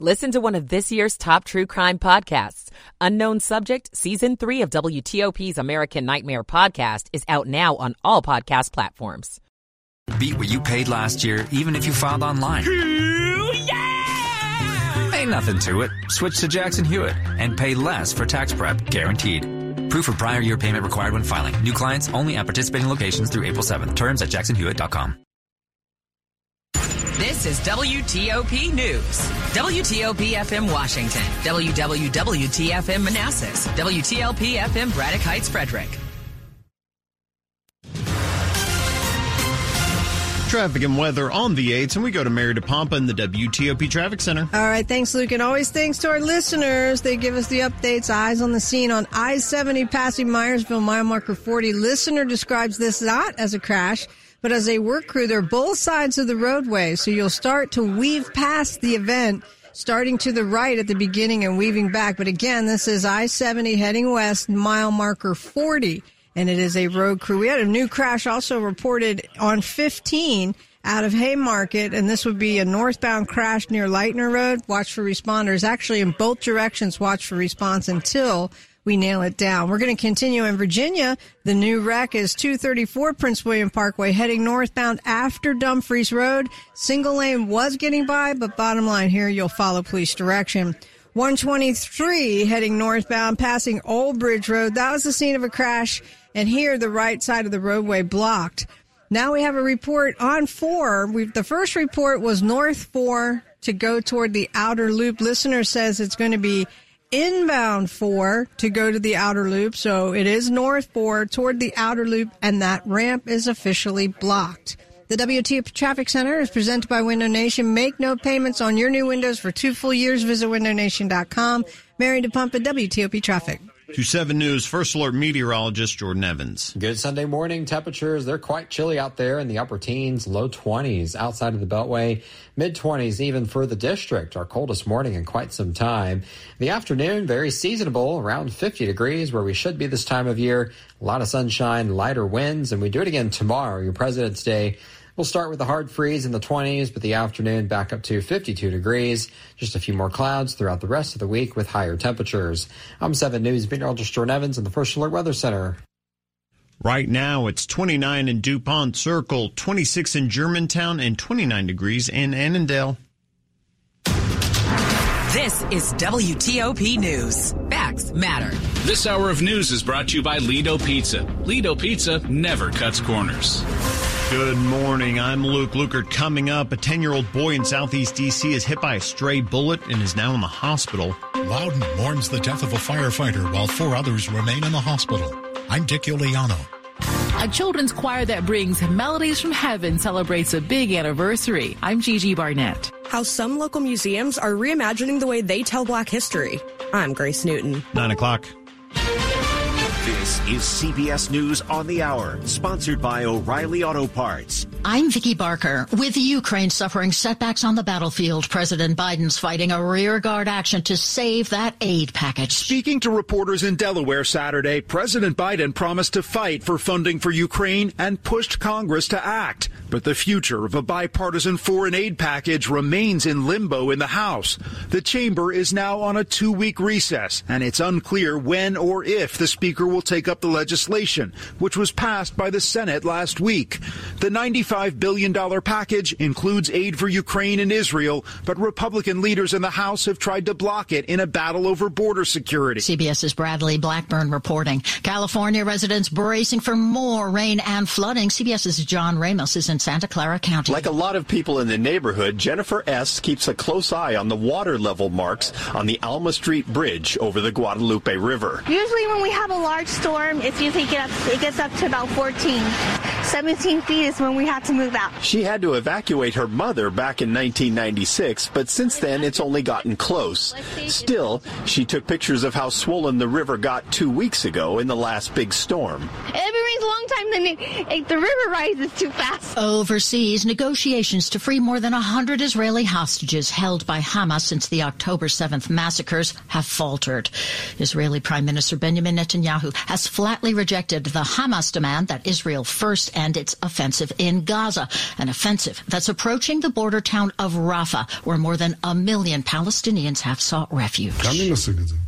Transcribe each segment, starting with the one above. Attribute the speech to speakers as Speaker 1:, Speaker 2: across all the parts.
Speaker 1: Listen to one of this year's top true crime podcasts. Unknown Subject, Season 3 of WTOP's American Nightmare podcast is out now on all podcast platforms.
Speaker 2: Beat what you paid last year, even if you filed online.
Speaker 3: Yeah!
Speaker 2: Ain't nothing to it. Switch to Jackson Hewitt and pay less for tax prep, guaranteed. Proof of prior year payment required when filing. New clients only at participating locations through April 7th. Terms at jacksonhewitt.com.
Speaker 4: This is WTOP News. WTOP FM Washington. WWWTFM Manassas. WTLP FM Braddock Heights Frederick.
Speaker 5: Traffic and weather on the 8s, and we go to Mary DePompa in the WTOP Traffic Center.
Speaker 6: All right, thanks, Luke. And always thanks to our listeners. They give us the updates, eyes on the scene on I 70 passing Myersville, mile marker 40. Listener describes this not as a crash but as a work crew, they're both sides of the roadway. So you'll start to weave past the event, starting to the right at the beginning and weaving back. But again, this is I-70 heading west, mile marker 40, and it is a road crew. We had a new crash also reported on 15 out of Haymarket, and this would be a northbound crash near Lightner Road. Watch for responders. Actually, in both directions, watch for response until we nail it down. We're going to continue in Virginia. The new wreck is 234 Prince William Parkway heading northbound after Dumfries Road. Single lane was getting by, but bottom line here, you'll follow police direction. 123 heading northbound passing Old Bridge Road. That was the scene of a crash. And here, the right side of the roadway blocked. Now we have a report on four. We've, the first report was north four to go toward the outer loop. Listener says it's going to be inbound four to go to the outer loop. So it is north four toward the outer loop, and that ramp is officially blocked. The WTOP Traffic Center is presented by Window Nation. Make no payments on your new windows for two full years. Visit windownation.com. Mary DePompa, WTOP Traffic.
Speaker 5: To 7 News, First Alert meteorologist Jordan Evans.
Speaker 7: Good Sunday morning temperatures. They're quite chilly out there in the upper teens, low 20s outside of the Beltway, mid 20s even for the district, our coldest morning in quite some time. The afternoon, very seasonable, around 50 degrees where we should be this time of year. A lot of sunshine, lighter winds, and we do it again tomorrow, your President's Day. We'll start with a hard freeze in the 20s, but the afternoon back up to 52 degrees. Just a few more clouds throughout the rest of the week with higher temperatures. I'm 7 News meteorologist Jordan Evans in the First Alert Weather Center.
Speaker 5: Right now, it's 29 in DuPont Circle, 26 in Germantown, and 29 degrees in Annandale.
Speaker 4: This is WTOP News. Facts matter.
Speaker 8: This hour of news is brought to you by Lido Pizza. Lido Pizza never cuts corners.
Speaker 5: Good morning. I'm Luke Lukert. Coming up, a 10 year old boy in Southeast D.C. is hit by a stray bullet and is now in the hospital.
Speaker 9: Loudoun mourns the death of a firefighter while four others remain in the hospital. I'm Dick Uliano.
Speaker 10: A children's choir that brings melodies from heaven celebrates a big anniversary. I'm Gigi Barnett.
Speaker 11: How some local museums are reimagining the way they tell black history. I'm Grace Newton.
Speaker 5: Nine o'clock.
Speaker 12: This is CBS News on the Hour, sponsored by O'Reilly Auto Parts.
Speaker 13: I'm Vicki Barker. With Ukraine suffering setbacks on the battlefield, President Biden's fighting a rearguard action to save that aid package.
Speaker 14: Speaking to reporters in Delaware Saturday, President Biden promised to fight for funding for Ukraine and pushed Congress to act. But the future of a bipartisan foreign aid package remains in limbo in the House. The chamber is now on a two week recess, and it's unclear when or if the Speaker will take up the legislation, which was passed by the Senate last week. The 95 billion dollar package includes aid for Ukraine and Israel, but Republican leaders in the House have tried to block it in a battle over border security.
Speaker 13: CBS's Bradley Blackburn reporting. California residents bracing for more rain and flooding. CBS's John Ramos is in Santa Clara County.
Speaker 15: Like a lot of people in the neighborhood, Jennifer S. keeps a close eye on the water level marks on the Alma Street Bridge over the Guadalupe River.
Speaker 16: Usually when we have a large storm, it's usually get up, it gets up to about 14. 17 feet is when we had to move out.
Speaker 15: She had to evacuate her mother back in 1996, but since then it's only gotten close. Still, she took pictures of how swollen the river got two weeks ago in the last big storm.
Speaker 16: It brings long sometimes the, the river rises too fast.
Speaker 13: Overseas, negotiations to free more than 100 Israeli hostages held by Hamas since the October 7th massacres have faltered. Israeli Prime Minister Benjamin Netanyahu has flatly rejected the Hamas demand that Israel first end its offensive in Gaza, an offensive that's approaching the border town of Rafah, where more than a million Palestinians have sought refuge.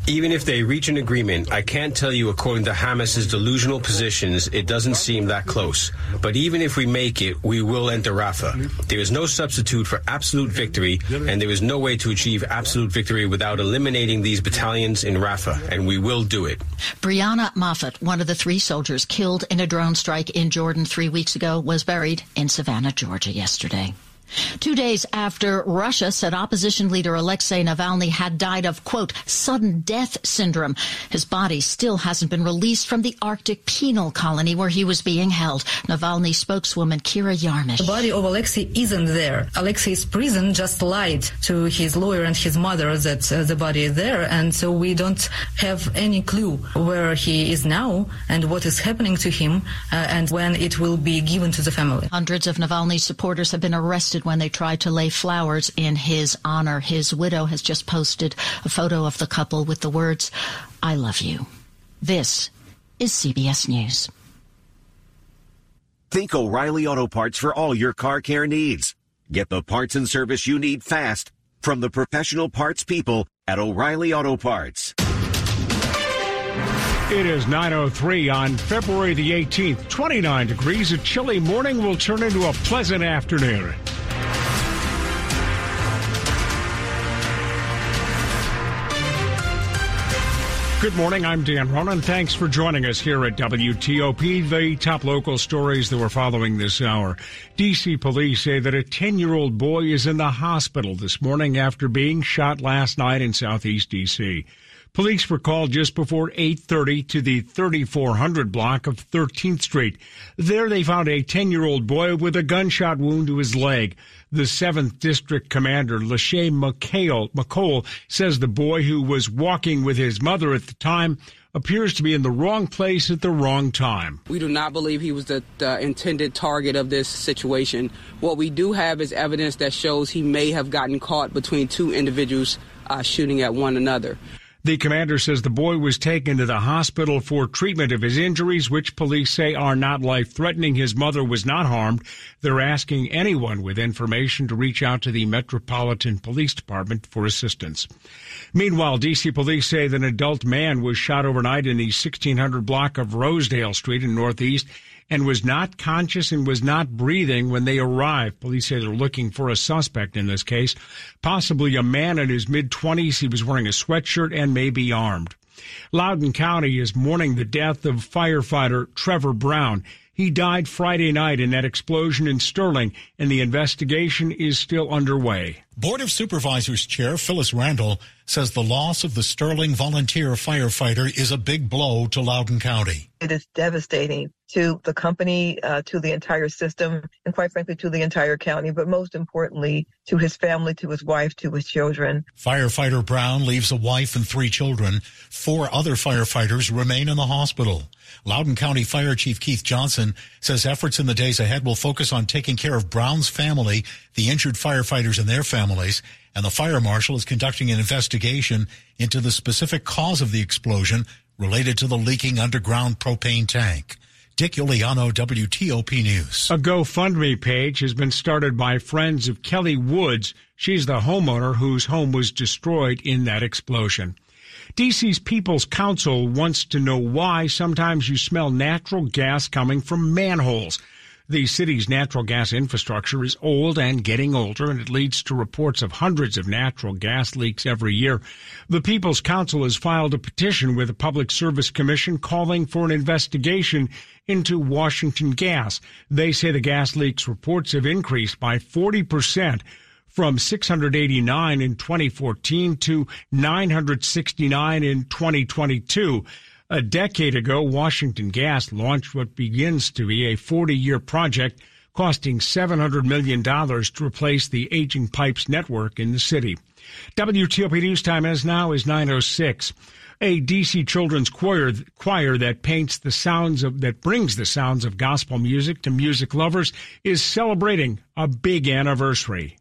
Speaker 3: Even if they reach an agreement, I can't tell you according to Hamas's delusional positions, it doesn't seem that close. But even if we make it, we will enter Rafah. There is no substitute for absolute victory, and there is no way to achieve absolute victory without eliminating these battalions in Rafah, and we will do it.
Speaker 13: Breonna Moffett, one of the three soldiers killed in a drone strike in Jordan three weeks ago, was buried in Savannah, Georgia yesterday. Two days after Russia said opposition leader Alexei Navalny had died of, quote, sudden death syndrome, his body still hasn't been released from the Arctic penal colony where he was being held. Navalny spokeswoman Kira Yarmysh.
Speaker 17: The body of Alexei isn't there. Alexei's prison just lied to his lawyer and his mother that uh, the body is there, and so we don't have any clue where he is now and what is happening to him uh, and when it will be given to the family.
Speaker 13: Hundreds of Navalny supporters have been arrested arrested when they tried to lay flowers in his honor. His widow has just posted a photo of the couple with the words, I love you. This is CBS News.
Speaker 12: Think O'Reilly Auto Parts for all your car care needs. Get the parts and service you need fast from the professional parts people at O'Reilly Auto Parts.
Speaker 18: It is 9.03 on February the 18th. 29 degrees. A chilly morning will turn into a pleasant afternoon. Good morning. I'm Dan Ronan. Thanks for joining us here at WTOP. The top local stories that we're following this hour. DC police say that a 10 year old boy is in the hospital this morning after being shot last night in Southeast DC. Police were called just before 8:30 to the 3400 block of 13th Street. There they found a 10-year-old boy with a gunshot wound to his leg. The 7th District Commander, LaShay Makal, Makal, says the boy who was walking with his mother at the time appears to be in the wrong place at the wrong time.
Speaker 19: We do not believe he was the, the, intended target of this situation. What we do have is evidence that shows he may have gotten caught between two individuals uh, shooting at one another.
Speaker 18: The commander says the boy was taken to the hospital for treatment of his injuries, which police say are not life threatening. His mother was not harmed. They're asking anyone with information to reach out to the Metropolitan Police Department for assistance. Meanwhile, DC police say that an adult man was shot overnight in the 1600 block of Rosedale Street in Northeast and was not conscious and was not breathing when they arrived. Police say they're looking for a suspect in this case, possibly a man in his mid 20s. He was wearing a sweatshirt and may be armed. Loudoun County is mourning the death of firefighter Trevor Brown. He died Friday night in that explosion in Sterling, and the investigation is still underway.
Speaker 9: Board of Supervisors Chair Phyllis Randall says the loss of the Sterling volunteer firefighter is a big blow to Loudoun County.
Speaker 20: It is devastating to the company, uh, to the entire system, and quite frankly, to the entire county, but most importantly, to his family, to his wife, to his children.
Speaker 9: Firefighter Brown leaves a wife and three children. Four other firefighters remain in the hospital. Loudoun County Fire Chief Keith Johnson says efforts in the days ahead will focus on taking care of Brown's family, the injured firefighters and their families, and the fire marshal is conducting an investigation into the specific cause of the explosion related to the leaking underground propane tank. Dick Uliano, WTOP News.
Speaker 18: A GoFundMe page has been started by friends of Kelly Woods. She's the homeowner whose home was destroyed in that explosion. DC's People's Counsel wants to know why sometimes you smell natural gas coming from manholes. The city's natural gas infrastructure is old and getting older, and it leads to reports of hundreds of natural gas leaks every year. The People's Counsel has filed a petition with the Public Service Commission calling for an investigation into Washington Gas. They say the gas leaks reports have increased by 40 percent from 689 in 2014 to 969 in 2022. A decade ago, Washington Gas launched what begins to be a 40 year project costing $700 million to replace the aging pipes network in the city. WTOP News Time as now is 906 a DC children's choir choir that paints the sounds of that brings the sounds of gospel music to music lovers is celebrating a big anniversary.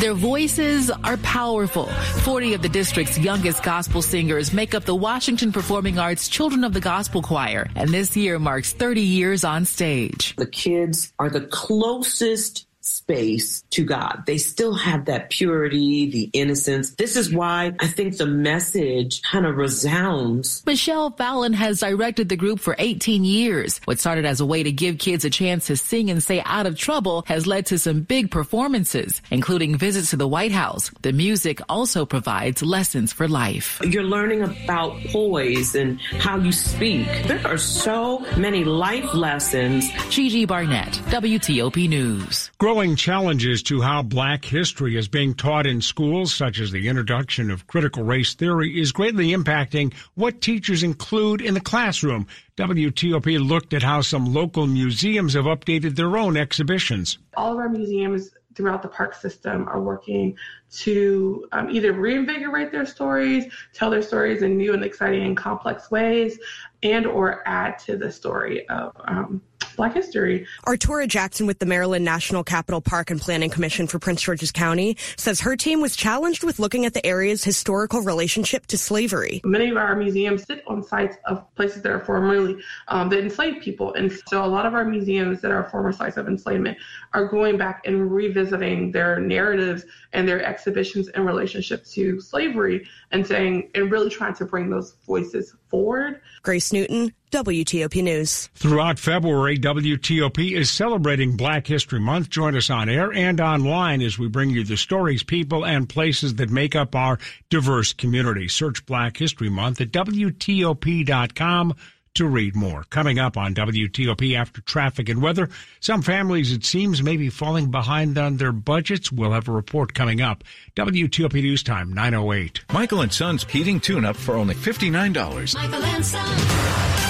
Speaker 10: Their voices are powerful. 40 of the district's youngest gospel singers make up the Washington Performing Arts Children of the Gospel Choir, and this year marks 30 years on stage.
Speaker 21: The kids are the closest space to God. They still have that purity, the innocence. This is why I think the message kind of resounds.
Speaker 10: Michelle Fowlin has directed the group for 18 years. What started as a way to give kids a chance to sing and stay out of trouble has led to some big performances, including visits to the White House. The music also provides lessons for life.
Speaker 21: You're learning about poise and how you speak. There are so many life lessons.
Speaker 10: Gigi Barnett, WTOP News.
Speaker 18: Growing challenges to how black history is being taught in schools, such as the introduction of critical race theory, is greatly impacting what teachers include in the classroom. WTOP looked at how some local museums have updated their own exhibitions.
Speaker 22: All of our museums throughout the park system are working to um, either reinvigorate their stories, tell their stories in new and exciting and complex ways, and or add to the story of um, Black history.
Speaker 11: Artura Jackson with the Maryland National Capital Park and Planning Commission for Prince George's County says her team was challenged with looking at the area's historical relationship to slavery.
Speaker 22: Many of our museums sit on sites of places that are formerly um, that enslaved people, and so a lot of our museums that are former sites of enslavement are going back and revisiting their narratives and their exhibitions in relationship to slavery, and saying and really trying to bring those voices forward.
Speaker 11: Grace Newton, WTOP News.
Speaker 18: Throughout February, WTOP is celebrating Black History Month. Join us on air and online as we bring you the stories, people, and places that make up our diverse community. Search Black History Month at WTOP.com to read more. Coming up on WTOP after traffic and weather, some families, it seems, may be falling behind on their budgets. We'll have a report coming up. WTOP News Time, 908.
Speaker 23: Michael and Son's heating tune-up for only $59.
Speaker 24: Michael and Son.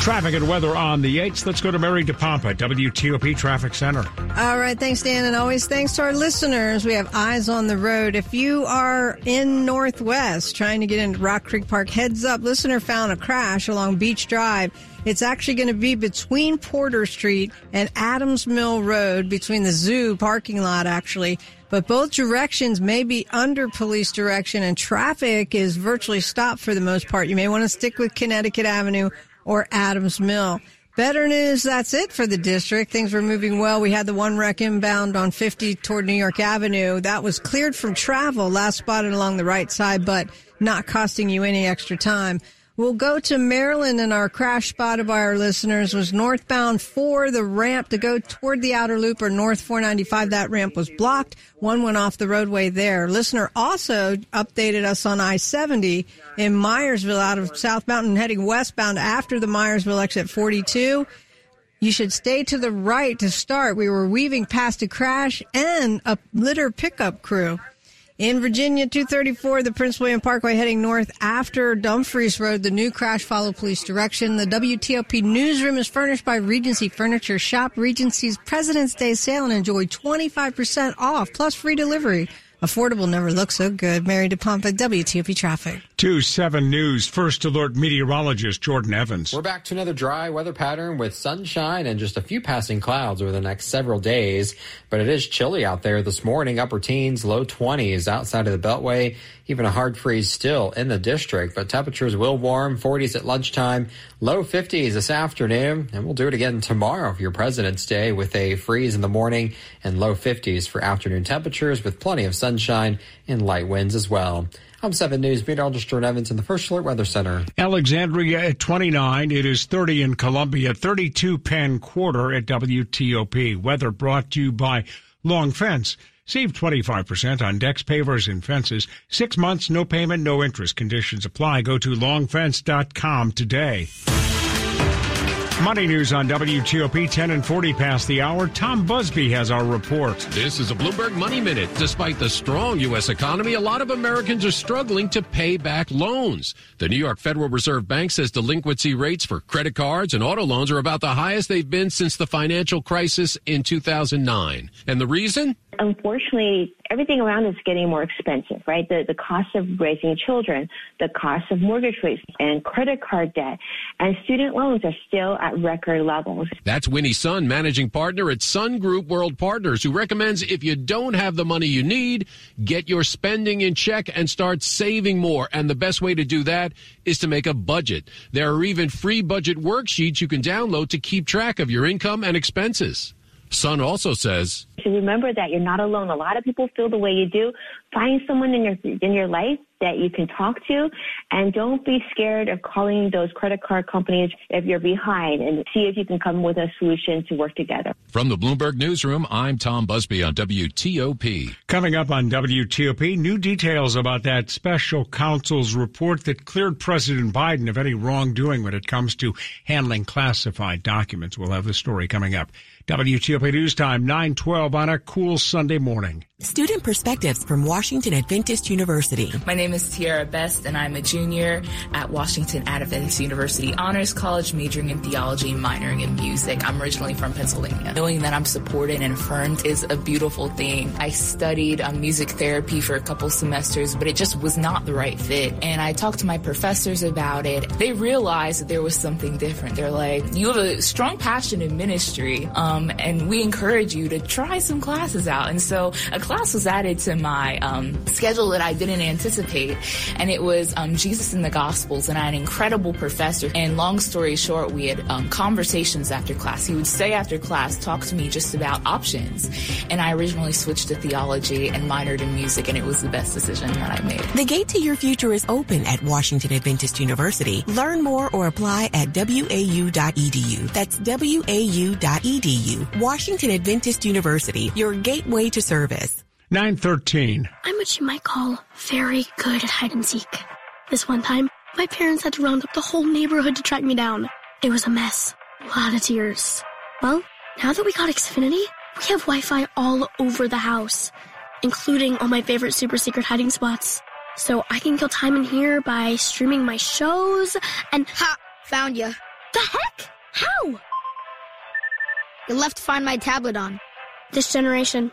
Speaker 18: Traffic and weather on the 8th. Let's go to Mary DePompa, WTOP Traffic Center.
Speaker 6: All right. Thanks, Dan. And always thanks to our listeners. We have eyes on the road. If you are in Northwest trying to get into Rock Creek Park, heads up. Listener found a crash along Beach Drive. It's actually going to be between Porter Street and Adams Mill Road, between the zoo parking lot, actually. But both directions may be under police direction and traffic is virtually stopped for the most part. You may want to stick with Connecticut Avenue or Adams Mill. Better news, that's it for the district. Things were moving well. We had the one wreck inbound on 50 toward New York Avenue. That was cleared from travel, last spotted along the right side, but not costing you any extra time. We'll go to Maryland, and our crash spot by our listeners was northbound for the ramp to go toward the outer loop or north 495. That ramp was blocked. One went off the roadway there. Listener also updated us on I 70 in Myersville out of South Mountain heading westbound after the Myersville exit 42. You should stay to the right to start. We were weaving past a crash and a litter pickup crew. In Virginia, 234, the Prince William Parkway heading north after Dumfries Road. The new crash followed police direction. The WTOP newsroom is furnished by Regency Furniture. Shop Regency's President's Day sale and enjoy 25% off plus free delivery. Affordable never looks so good. Mary DePompa, WTOP Traffic.
Speaker 18: 2 7 News First Alert meteorologist Jordan Evans.
Speaker 7: We're back to another dry weather pattern with sunshine and just a few passing clouds over the next several days. But it is chilly out there this morning, upper teens, low 20s outside of the Beltway. Even a hard freeze still in the district, but temperatures will warm 40s at lunchtime, low 50s this afternoon, and we'll do it again tomorrow for your President's Day with a freeze in the morning and low 50s for afternoon temperatures with plenty of sunshine and light winds as well. I'm 7 News meteorologist Jordan Evans in the First Alert Weather Center.
Speaker 18: Alexandria at 29. It is 30 in Columbia, 32 Penn Quarter at WTOP. Weather brought to you by Long Fence. Save 25% on decks, pavers, and fences. Six months, no payment, no interest. Conditions apply. Go to longfence.com today. Money news on WTOP 10 and 40 past the hour. Tom Busby has our report.
Speaker 25: This is a Bloomberg Money Minute. Despite the strong U.S. economy, a lot of Americans are struggling to pay back loans. The New York Federal Reserve Bank says delinquency rates for credit cards and auto loans are about the highest they've been since the financial crisis in 2009. And the reason?
Speaker 26: Unfortunately, everything around is getting more expensive, right? The, the cost of raising children, the cost of mortgage rates and credit card debt, and student loans are still at record levels.
Speaker 25: That's Winnie Sun, managing partner at Sun Group Wealth Partners, who recommends if you don't have the money you need, get your spending in check and start saving more. And the best way to do that is to make a budget. There are even free budget worksheets you can download to keep track of your income and expenses. Sun also says,
Speaker 26: to remember that you're not alone. A lot of people feel the way you do. Find someone in your in your life that you can talk to, and don't be scared of calling those credit card companies if you're behind, and see if you can come with a solution to work together.
Speaker 23: From the Bloomberg Newsroom, I'm Tom Busby on WTOP.
Speaker 18: Coming up on WTOP, new details about that special counsel's report that cleared President Biden of any wrongdoing when it comes to handling classified documents. We'll have the story coming up. WTOP News Time, 912 on a cool Sunday morning.
Speaker 27: Student Perspectives from Washington Adventist University.
Speaker 28: My name is Tiara Best, and I'm a junior at Washington Adventist University Honors College, majoring in theology, minoring in music. I'm originally from Pennsylvania. Knowing that I'm supported and affirmed is a beautiful thing. I studied um, music therapy for a couple semesters, but it just was not the right fit. And I talked to my professors about it. They realized that there was something different. They're like, you have a strong passion in ministry, um, and we encourage you to try some classes out. And so a class was added to my um, schedule that I didn't anticipate, and it was um, Jesus in the Gospels. And I had an incredible professor. And long story short, we had um, conversations after class. He would stay after class, talk to me just about options. And I originally switched to theology and minored in music, and it was the best decision that I made.
Speaker 27: The gate to your future is open at Washington Adventist University. Learn more or apply at wau.edu. That's wau.edu. Washington Adventist University, your gateway to service.
Speaker 18: 913.
Speaker 29: I'm what you might call very good at hide and seek. This one time, my parents had to round up the whole neighborhood to track me down. It was a mess. A lot of tears. Well, now that we got Xfinity, we have Wi-Fi all over the house, including all my favorite super secret hiding spots. So I can kill time in here by streaming my shows and ha, found you. The heck? How? You left Find My tablet on. This generation,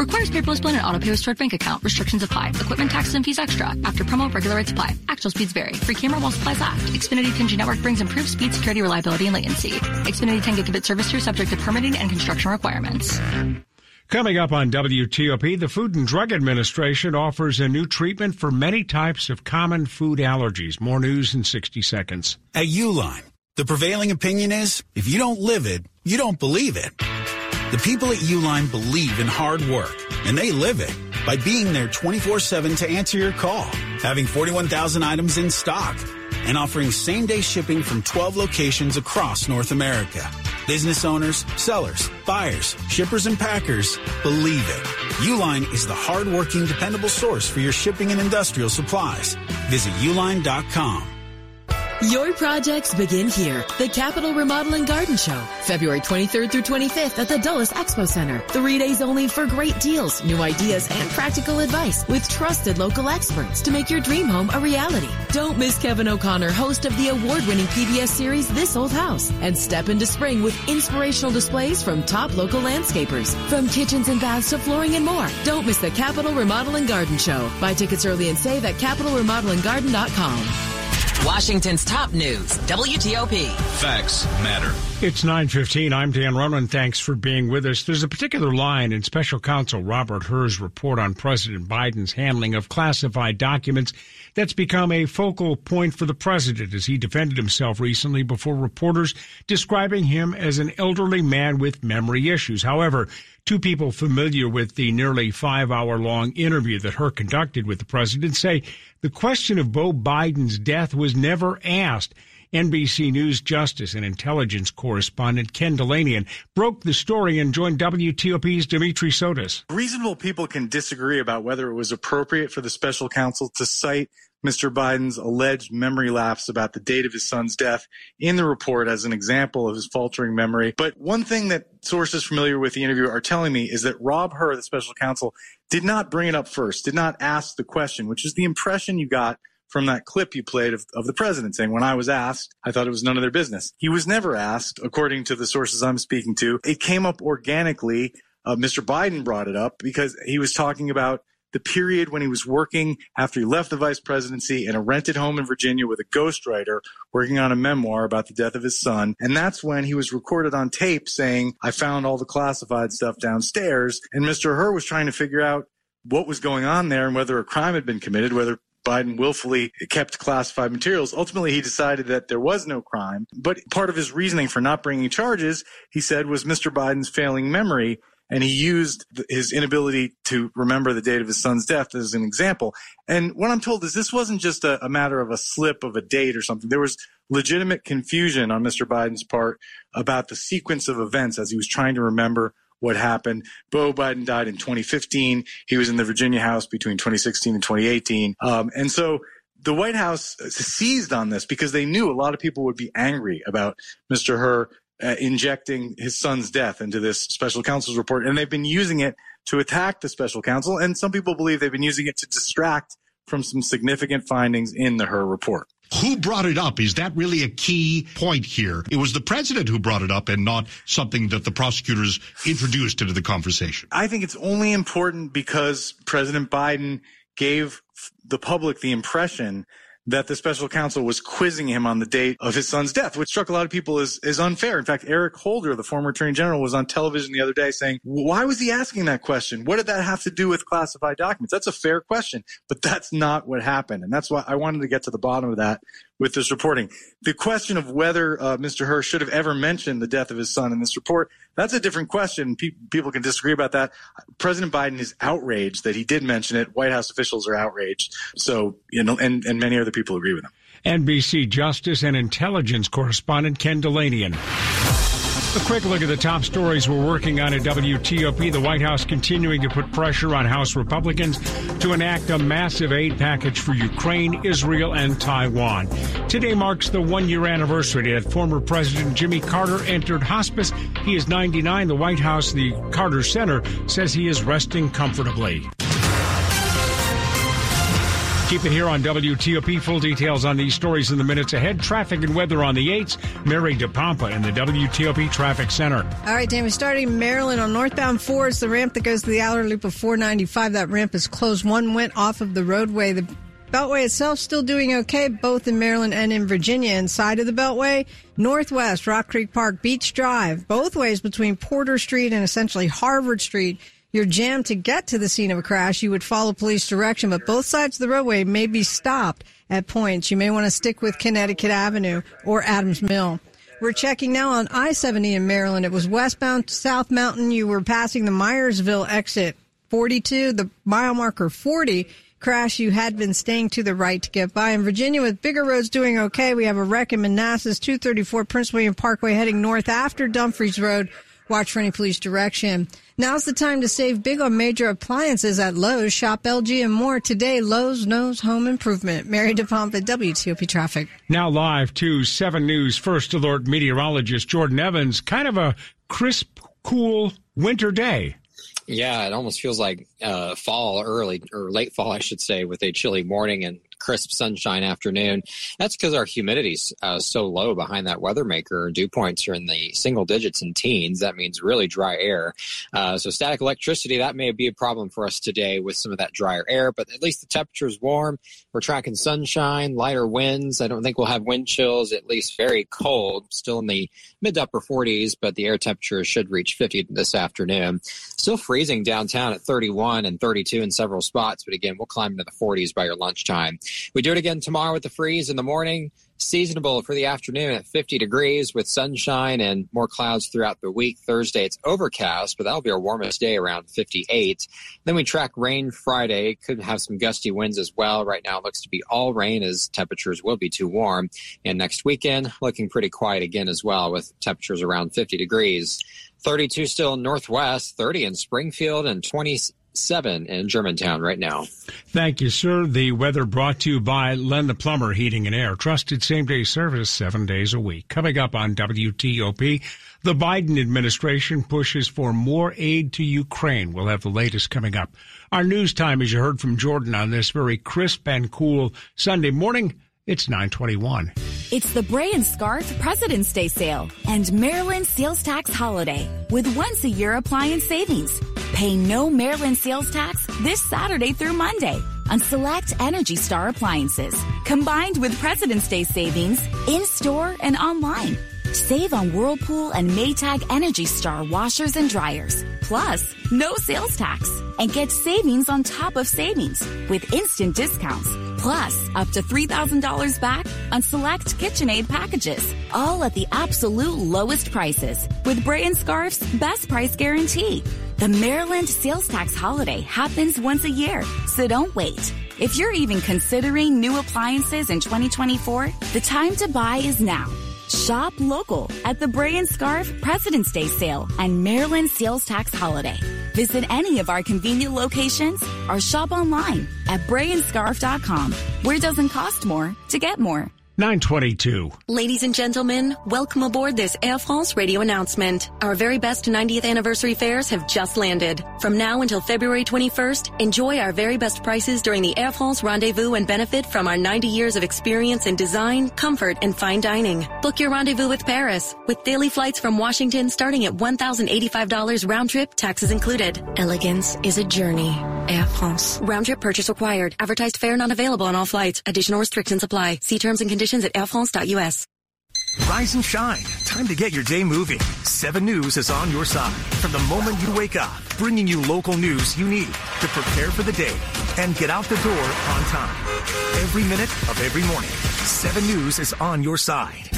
Speaker 30: Requires paperless plan and auto pay with stored bank account. Restrictions apply. Equipment taxes and fees extra. After promo, regular rates apply. Actual speeds vary. Free camera while supplies last. Xfinity 10G network brings improved speed, security, reliability, and latency. Xfinity 10 gigabit service through subject to permitting and construction requirements.
Speaker 18: Coming up on WTOP, the Food and Drug Administration offers a new treatment for many types of common food allergies. More news in 60 seconds.
Speaker 31: At Uline, the prevailing opinion is if you don't live it, you don't believe it. The people at Uline believe in hard work, and they live it by being there 24-7 to answer your call, having 41,000 items in stock, and offering same-day shipping from 12 locations across North America. Business owners, sellers, buyers, shippers, and packers believe it. Uline is the hardworking, dependable source for your shipping and industrial supplies. Visit uline.com.
Speaker 32: Your projects begin here. The Capital Remodel and Garden Show, February 23rd through 25th at the Dulles Expo Center. Three days only for great deals, new ideas, and practical advice with trusted local experts to make your dream home a reality. Don't miss Kevin O'Connor, host of the award-winning PBS series This Old House, and step into spring with inspirational displays from top local landscapers. From kitchens and baths to flooring and more. Don't miss the Capital Remodel and Garden Show. Buy tickets early and save at capitalremodelandgarden.com.
Speaker 33: Washington's top news, WTOP.
Speaker 23: Facts matter.
Speaker 18: It's 9:15. I'm Dan Ronan. Thanks for being with us. There's a particular line in Special Counsel Robert Hur's report on President Biden's handling of classified documents that's become a focal point for the president as he defended himself recently before reporters describing him as an elderly man with memory issues. However, Two people familiar with the nearly five hour long interview that Hur conducted with the president say the question of Beau Biden's death was never asked. NBC News Justice and Intelligence correspondent Ken Dilanian broke the story and joined WTOP's Dimitri Sotis.
Speaker 34: Reasonable people can disagree about whether it was appropriate for the special counsel to cite
Speaker 35: Mr. Biden's alleged memory lapse about the date of his son's death in the report as an example of his faltering memory. But one thing that sources familiar with the interview are telling me is that Rob Hur, the special counsel, did not bring it up first, did not ask the question, which is the impression you got from that clip you played of, of the president saying, when I was asked, I thought it was none of their business. He was never asked, according to the sources I'm speaking to. It came up organically. Uh, Mr. Biden brought it up because he was talking about the period when he was working after he left the vice presidency in a rented home in Virginia with a ghostwriter working on a memoir about the death of his son. And that's when he was recorded on tape saying, I found all the classified stuff downstairs. And Mr. Hur was trying to figure out what was going on there and whether a crime had been committed, whether Biden willfully kept classified materials. Ultimately, he decided that there was no crime. But part of his reasoning for not bringing charges, he said, was Mr. Biden's failing memory and he used his inability to remember the date of his son's death as an example. And what I'm told is this wasn't just a, a, matter of a slip of a date or something. There was legitimate confusion on Mr. Biden's part about the sequence of events as he was trying to remember what happened. Beau Biden died in 2015. He was in the Virginia House between 2016 and 2018. Um, and so the White House seized on this because they knew a lot of people would be angry about Mr. Hur uh, injecting his son's death into this special counsel's report. And they've been using it to attack the special counsel. And some people believe they've been using it to distract from some significant findings in the Hur report.
Speaker 36: Who brought it up? Is that really a key point here? It was the president who brought it up and not something that the prosecutors introduced into the conversation.
Speaker 35: I think it's only important because President Biden gave the public the impression that the special counsel was quizzing him on the date of his son's death, which struck a lot of people as, as unfair. In fact, Eric Holder, the former attorney general, was on television the other day saying, why was he asking that question? What did that have to do with classified documents? That's a fair question, but that's not what happened. And that's why I wanted to get to the bottom of that with this reporting. The question of whether uh, Mr. Hirsch should have ever mentioned the death of his son in this report, that's a different question. Pe- people can disagree about that. President Biden is outraged that he did mention it. White House officials are outraged. So, you know, and, and many other people agree with him.
Speaker 18: NBC Justice and Intelligence correspondent Ken Dilanian. A quick look at the top stories we're working on at WTOP. The White House continuing to put pressure on House Republicans to enact a massive aid package for Ukraine, Israel, and Taiwan. Today marks the one year anniversary that former President Jimmy Carter entered hospice. He is 99. The White House, the Carter Center, says he is resting comfortably. Keep it here on WTOP. Full details on these stories in the minutes ahead. Traffic and weather on the 8s. Mary DePompa in the WTOP Traffic Center.
Speaker 6: All right, Jamie, starting Maryland on northbound 4 is the ramp that goes to the outer loop of 495. That ramp is closed. One went off of the roadway. The Beltway itself still doing okay, both in Maryland and in Virginia. Inside of the Beltway, northwest, Rock Creek Park, Beach Drive, both ways between Porter Street and essentially Harvard Street you're jammed to get to the scene of a crash, you would follow police direction, but both sides of the roadway may be stopped at points. You may want to stick with Connecticut Avenue or Adams Mill. We're checking now on I-70 in Maryland. It was westbound to South Mountain. You were passing the Myersville exit 42, the mile marker 40 crash. You had been staying to the right to get by. In Virginia, with bigger roads doing okay, we have a wreck in Manassas, 234 Prince William Parkway heading north after Dumfries Road. Watch for any police direction. Now's the time to save big on major appliances at Lowe's. Shop LG and more today. Lowe's knows home improvement. Mary DePompa, WTOP Traffic.
Speaker 18: Now live to 7 News First Alert meteorologist Jordan Evans. Kind of a crisp, cool winter day.
Speaker 37: Yeah, it almost feels like uh, fall early or late fall, I should say, with a chilly morning and crisp sunshine afternoon. That's because our humidity's uh, so low behind that weather maker. Dew points are in the single digits and teens. That means really dry air. Uh, so static electricity, that may be a problem for us today with some of that drier air, but at least the temperature is warm. We're tracking sunshine, lighter winds. I don't think we'll have wind chills, at least very cold, still in the mid to upper 40s, but the air temperature should reach 50 this afternoon. Still freezing downtown at 31 and 32 in several spots, but again, we'll climb into the 40s by your lunchtime. We do it again tomorrow with the freeze in the morning. Seasonable for the afternoon at 50 degrees with sunshine and more clouds throughout the week. Thursday it's overcast, but that'll be our warmest day around 58. Then we track rain Friday. Could have some gusty winds as well. Right now it looks to be all rain as temperatures will be too warm. And next weekend looking pretty quiet again as well with temperatures around 50 degrees. 32 still Northwest, 30 in Springfield, and 20 seven in Germantown right now.
Speaker 18: Thank you, sir. The weather brought to you by Len the Plumber Heating and Air. Trusted same day service seven days a week. Coming up on WTOP, the Biden administration pushes for more aid to Ukraine. We'll have the latest coming up. Our news time, as you heard from Jordan on this very crisp and cool Sunday morning, it's 921.
Speaker 38: It's the Bray and Scarff President's Day sale and Maryland sales tax holiday with once a year appliance savings. Pay no Maryland sales tax this Saturday through Monday on select Energy Star appliances, combined with President's Day savings in store and online. Save on Whirlpool and Maytag Energy Star washers and dryers. Plus, no sales tax. And get savings on top of savings with instant discounts. Plus, up to $3,000 back on select KitchenAid packages. All at the absolute lowest prices with Bray and Scarff's best price guarantee. The Maryland sales tax holiday happens once a year, so don't wait. If you're even considering new appliances in 2024, the time to buy is now. Shop local at the Bray and Scarff President's Day sale and Maryland sales tax holiday. Visit any of our convenient locations or shop online at brayandscarff.com, where it doesn't cost more to get more.
Speaker 18: 922.
Speaker 32: Ladies and gentlemen, welcome aboard this Air France radio announcement. Our very best 90th anniversary fares have just landed. From now until February 21st, enjoy our very best prices during the Air France rendezvous and benefit from our 90 years of experience in design, comfort, and fine dining. Book your rendezvous with Paris with daily flights from Washington starting at $1,085 round trip, taxes included. Elegance is a journey. Air France. Round trip purchase required. Advertised fare not available on all flights. Additional restrictions apply. See terms and conditions at airfrance.us.
Speaker 39: Rise and shine. Time to get your day moving. 7 News is on your side from the moment you wake up, bringing you local news you need to prepare for the day and get out the door on time. Every minute of every morning, 7 News is on your side.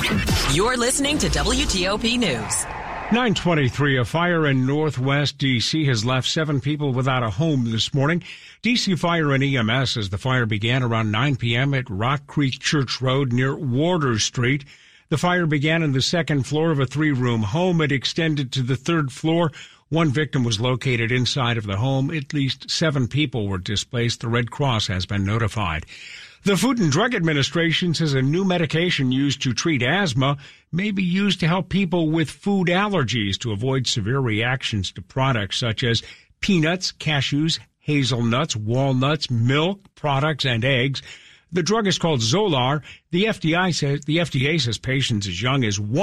Speaker 33: You're listening to WTOP News.
Speaker 18: 923, a fire in northwest D.C. has left seven people without a home this morning. D.C. Fire and EMS as the fire began around 9 p.m. at Rock Creek Church Road near Warder Street. The fire began in the second floor of a three-room home. It extended to the third floor. One victim was located inside of the home. At least seven people were displaced. The Red Cross has been notified. The Food and Drug Administration says a new medication used to treat asthma may be used to help people with food allergies to avoid severe reactions to products such as peanuts, cashews, hazelnuts, walnuts, milk products, and eggs. The drug is called Xolair. The FDA says the FDA says patients as young as one